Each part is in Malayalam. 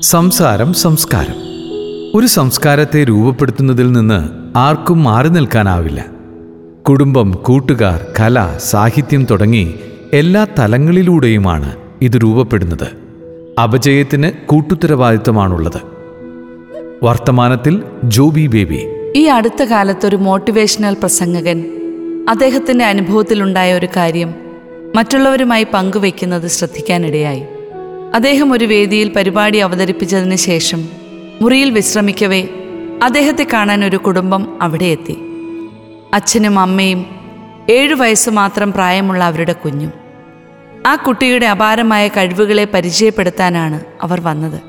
സംസാരം സംസ്കാരം. ഒരു സംസ്കാരത്തെ രൂപപ്പെടുത്തുന്നതിൽ നിന്ന് ആർക്കും മാറി നിൽക്കാനാവില്ല. കുടുംബം കൂട്ടുകാർ കല സാഹിത്യം തുടങ്ങി എല്ലാ തലങ്ങളിലൂടെയുമാണ് ഇത് രൂപപ്പെടുന്നത്. അപജയത്തിന് കൂട്ടുത്തരവാദിത്തമാണുള്ളത് വർത്തമാനത്തിൽ ജോബി ബേബി. ഈ അടുത്ത കാലത്തൊരു മോട്ടിവേഷണൽ പ്രസംഗകൻ. അദ്ദേഹത്തിന്റെ അനുഭവത്തിലുണ്ടായ ഒരു കാര്യം മറ്റുള്ളവരുമായി പങ്കുവെക്കുന്നത് ശ്രദ്ധിക്കാനിടയായി. അദ്ദേഹം ഒരു വേദിയിൽ പരിപാടി അവതരിപ്പിച്ചതിന് ശേഷം മുറിയിൽ വിശ്രമിക്കവേ അദ്ദേഹത്തെ കാണാൻ ഒരു കുടുംബം അവിടെ എത്തി. അച്ഛനും അമ്മയും ഏഴു വയസ്സ് മാത്രം പ്രായമുള്ള അവരുടെ കുഞ്ഞും. ആ കുട്ടിയുടെ അപാരമായ കഴിവുകളെ പരിചയപ്പെടുത്താനാണ് അവർ വന്നത്.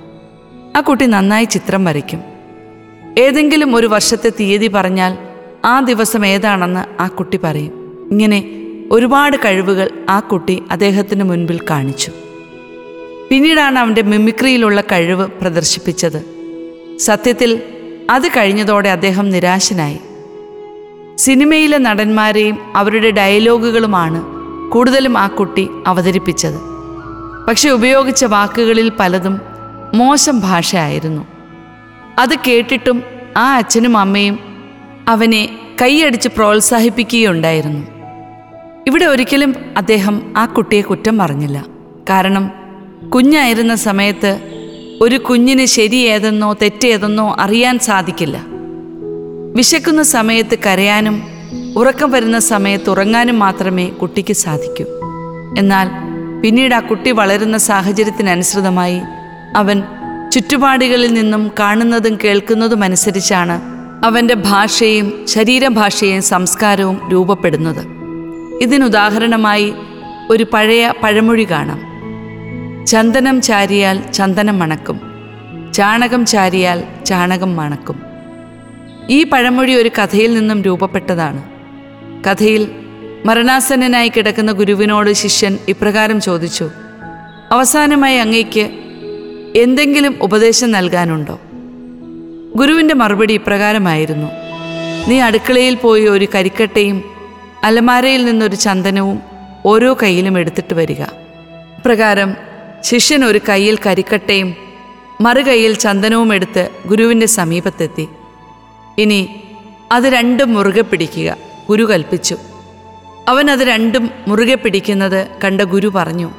ആ കുട്ടി നന്നായി ചിത്രം വരയ്ക്കും. ഏതെങ്കിലും ഒരു വർഷത്തെ തീയതി പറഞ്ഞാൽ ആ ദിവസം ഏതാണെന്ന് ആ കുട്ടി പറയും. ഇങ്ങനെ ഒരുപാട് കഴിവുകൾ ആ കുട്ടി അദ്ദേഹത്തിന് മുൻപിൽ കാണിച്ചു. പിന്നീടാണ് അവന്റെ മിമിക്രിയിലുള്ള കഴിവ് പ്രദർശിപ്പിച്ചത്. സത്യത്തിൽ അത് കഴിഞ്ഞതോടെ അദ്ദേഹം നിരാശനായി. സിനിമയിലെ നടന്മാരെയും അവരുടെ ഡയലോഗുകളുമാണ് കൂടുതലും ആ കുട്ടി അവതരിപ്പിച്ചത്. പക്ഷെ ഉപയോഗിച്ച വാക്കുകളിൽ പലതും മോശം ഭാഷയായിരുന്നു. അത് കേട്ടിട്ടും ആ അച്ഛനും അമ്മയും അവനെ കൈയടിച്ച് പ്രോത്സാഹിപ്പിക്കുകയുണ്ടായിരുന്നു. ഇവിടെ ഒരിക്കലും അദ്ദേഹം ആ കുട്ടിയെ കുറ്റം പറഞ്ഞില്ല. കാരണം കുഞ്ഞായിരുന്ന സമയത്ത് ഒരു കുഞ്ഞിന് ശരിയേതെന്നോ തെറ്റേതെന്നോ അറിയാൻ സാധിക്കില്ല. വിശക്കുന്ന സമയത്ത് കരയാനും ഉറക്കം വരുന്ന സമയത്ത് ഉറങ്ങാനും മാത്രമേ കുട്ടിക്ക് സാധിക്കൂ. എന്നാൽ പിന്നീട് ആ കുട്ടി വളരുന്ന സാഹചര്യത്തിനനുസൃതമായി അവൻ ചുറ്റുപാടുകളിൽ നിന്നും കാണുന്നതും കേൾക്കുന്നതും അനുസരിച്ചാണ് അവന്റെ ഭാഷയും ശരീരഭാഷയും സംസ്കാരവും രൂപപ്പെടുന്നത്. ഇതിനുദാഹരണമായി ഒരു പഴയ പഴമൊഴി കാണാം. ചന്ദനം ചാരിയാൽ ചന്ദനം മണക്കും. ചാണകം ചാരിയാൽ ചാണകം മണക്കും. ഈ പഴമൊഴി ഒരു കഥയിൽ നിന്നും രൂപപ്പെട്ടതാണ്. കഥയിൽ മരണാസന്നനായി കിടക്കുന്ന ഗുരുവിനോട് ശിഷ്യൻ ഇപ്രകാരം ചോദിച്ചു അവസാനമായി അങ്ങയ്ക്ക് എന്തെങ്കിലും ഉപദേശം നൽകാനുണ്ടോ? ഗുരുവിന്റെ മറുപടി ഇപ്രകാരമായിരുന്നു നീ അടുക്കളയിൽ പോയി ഒരു കരിക്കട്ടയും അലമാരയിൽ നിന്നൊരു ചന്ദനവും ഓരോ കയ്യിലും എടുത്തിട്ട് വരിക. പ്രകാരം ശിഷ്യൻ ഒരു കയ്യിൽ കരിക്കട്ടയും മറുകൈയിൽ ചന്ദനവും എടുത്ത് ഗുരുവിന്റെ സമീപത്തെത്തി. ഇനി അത് രണ്ടും മുറുകെ പിടിക്കുക ഗുരു കൽപ്പിച്ചു. അവൻ അത് രണ്ടും മുറുകെ പിടിക്കുന്നത് കണ്ട ഗുരു പറഞ്ഞു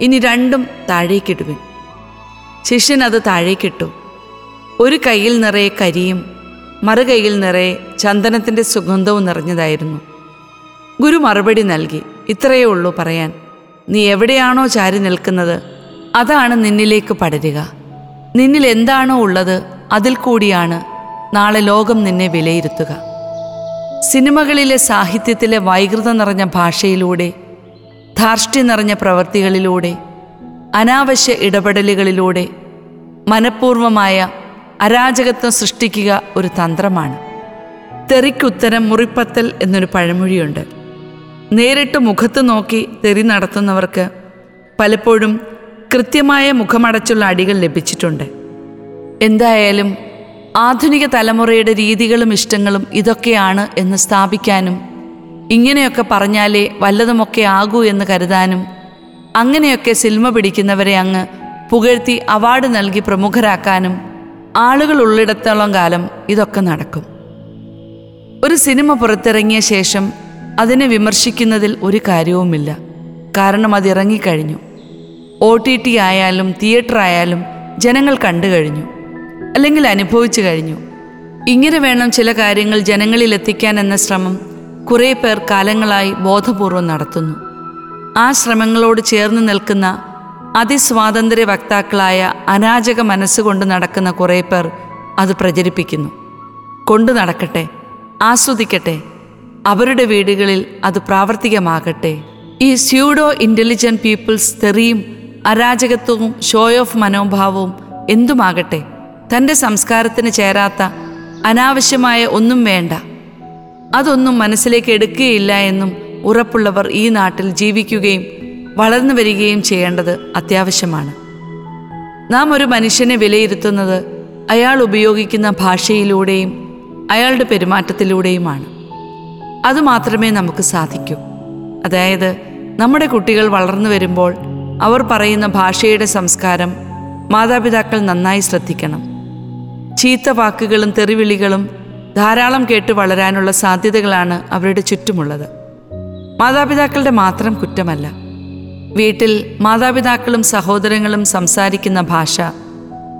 ഇനി രണ്ടും താഴേക്കിടുവിൻ ശിഷ്യൻ അത് താഴേക്കിട്ടു ഒരു കയ്യിൽ നിറയെ കരിയും മറുകൈയിൽ നിറയെ ചന്ദനത്തിന്റെ സുഗന്ധവും നിറഞ്ഞതായിരുന്നു. ഗുരു മറുപടി നൽകി ഇത്രയേ ഉള്ളൂ പറയാൻ. നീ എവിടെയാണോ ചാരി നിൽക്കുന്നത് അതാണ് നിന്നിലേക്ക് പടരുക. നിന്നിൽ എന്താണോ ഉള്ളത് അതിൽ കൂടിയാണ് നാളെ ലോകം നിന്നെ വിലയിരുത്തുക. സിനിമകളിലെ സാഹിത്യത്തിലെ വൈകൃതം നിറഞ്ഞ ഭാഷയിലൂടെ ധാർഷ്ട്യം നിറഞ്ഞ പ്രവൃത്തികളിലൂടെ അനാവശ്യ ഇടപെടലുകളിലൂടെ മനഃപൂർവമായ അരാജകത്വം സൃഷ്ടിക്കുക ഒരു തന്ത്രമാണ്. തെറിക്കുത്തരം മുറിപ്പത്തൽ എന്നൊരു പഴമൊഴിയുണ്ട്. നേരിട്ട് മുഖത്ത് നോക്കി തെറി നടത്തുന്നവർക്ക് പലപ്പോഴും കൃത്യമായ മുഖമടച്ചുള്ള അടികൾ ലഭിച്ചിട്ടുണ്ട്. എന്തായാലും ആധുനിക തലമുറയുടെ രീതികളും ഇഷ്ടങ്ങളും ഇതൊക്കെയാണ് എന്ന് സ്ഥാപിക്കാനും ഇങ്ങനെയൊക്കെ പറഞ്ഞാലേ വല്ലതുമൊക്കെ ആകൂ എന്ന് കരുതാനും അങ്ങനെയൊക്കെ സിനിമ പിടിക്കുന്നവരെ അങ്ങ് പുകഴ്ത്തി അവാർഡ് നൽകി പ്രമുഖരാക്കാനും ആളുകൾ ഉള്ളിടത്തോളം കാലം ഇതൊക്കെ നടക്കും. ഒരു സിനിമ പുറത്തിറങ്ങിയ ശേഷം അതിനെ വിമർശിക്കുന്നതിൽ ഒരു കാര്യവുമില്ല. കാരണം അത് ഇറങ്ങിക്കഴിഞ്ഞു. ഒ ടി ടി ആയാലും തിയേറ്റർ ആയാലും ജനങ്ങൾ കണ്ടു കഴിഞ്ഞു. അല്ലെങ്കിൽ അനുഭവിച്ചു കഴിഞ്ഞു. ഇങ്ങനെ വേണം ചില കാര്യങ്ങൾ ജനങ്ങളിൽ എത്തിക്കാൻ എന്ന ശ്രമം കുറേ പേർ കാലങ്ങളായി ബോധപൂർവം നടത്തുന്നു. ആ ശ്രമങ്ങളോട് ചേർന്ന് നിൽക്കുന്ന അതിസ്വാതന്ത്ര്യ വക്താക്കളായ അനാജക മനസ്സുകൊണ്ട് നടക്കുന്ന കുറേ പേർ അത് പ്രചരിപ്പിക്കുന്നു. കൊണ്ടു നടക്കട്ടെ ആസ്വദിക്കട്ടെ അവരുടെ വീടുകളിൽ അത് പ്രാവർത്തികമാകട്ടെ. ഈ സ്യൂഡോ ഇന്റലിജന്റ് പീപ്പിൾസ് തെറിയും അരാജകത്വവും ഷോ ഓഫ് മനോഭാവവും എന്തുമാകട്ടെ? തന്റെ സംസ്കാരത്തിന് ചേരാത്ത അനാവശ്യമായ ഒന്നും വേണ്ട. അതൊന്നും മനസ്സിലേക്ക് എടുക്കുകയില്ല എന്നും ഉറപ്പുള്ളവർ ഈ നാട്ടിൽ ജീവിക്കുകയും വളർന്നു വരികയും ചെയ്യേണ്ടത് അത്യാവശ്യമാണ്. നാം ഒരു മനുഷ്യനെ വിലയിരുത്തുന്നത് അയാൾ ഉപയോഗിക്കുന്ന ഭാഷയിലൂടെയും അയാളുടെ പെരുമാറ്റത്തിലൂടെയുമാണ്. അതുമാത്രമേ നമുക്ക് സാധിക്കൂ. അതായത് നമ്മുടെ കുട്ടികൾ വളർന്നു വരുമ്പോൾ അവർ പറയുന്ന ഭാഷയുടെ സംസ്കാരം മാതാപിതാക്കൾ നന്നായി ശ്രദ്ധിക്കണം. ചീത്ത വാക്കുകളും തെറിവിളികളും ധാരാളം കേട്ട് വളരാനുള്ള സാധ്യതകളാണ് അവരുടെ ചുറ്റുമുള്ളത്. മാതാപിതാക്കളുടെ മാത്രം കുറ്റമല്ല. വീട്ടിൽ മാതാപിതാക്കളും സഹോദരങ്ങളും സംസാരിക്കുന്ന ഭാഷ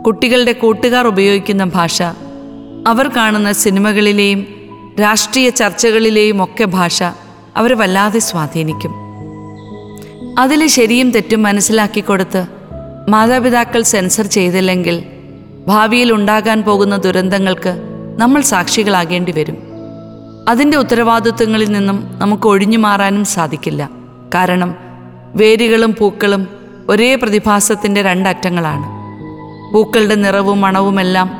കുട്ടികളുടെ കൂട്ടുകാർ ഉപയോഗിക്കുന്ന ഭാഷ അവർ കാണുന്ന സിനിമകളിലെയും രാഷ്ട്രീയ ചർച്ചകളിലെയും ഒക്കെ ഭാഷ അവരെ വല്ലാതെ സ്വാധീനിക്കും. അതിൽ ശരിയും തെറ്റും മനസ്സിലാക്കി കൊടുത്ത് മാതാപിതാക്കൾ സെൻസർ ചെയ്തില്ലെങ്കിൽ ഭാവിയിൽ ഉണ്ടാകാൻ പോകുന്ന ദുരന്തങ്ങൾക്ക് നമ്മൾ സാക്ഷികളാകേണ്ടി വരും. അതിന്റെ ഉത്തരവാദിത്വങ്ങളിൽ നിന്നും നമുക്ക് ഒഴിഞ്ഞു മാറാനും സാധിക്കില്ല. കാരണം വേരുകളും പൂക്കളും ഒരേ പ്രതിഭാസത്തിന്റെ രണ്ടറ്റങ്ങളാണ്. പൂക്കളുടെ നിറവും മണവുമെല്ലാം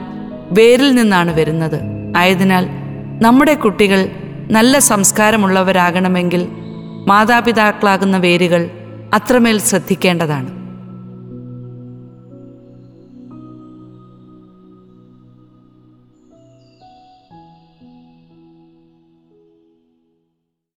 വേരിൽ നിന്നാണ് വരുന്നത്. ആയതിനാൽ നമ്മുടെ കുട്ടികൾ നല്ല സംസ്കാരമുള്ളവരാകണമെങ്കിൽ മാതാപിതാക്കളാകുന്ന വേരുകൾ അത്രമേൽ ശ്രദ്ധിക്കേണ്ടതാണ്.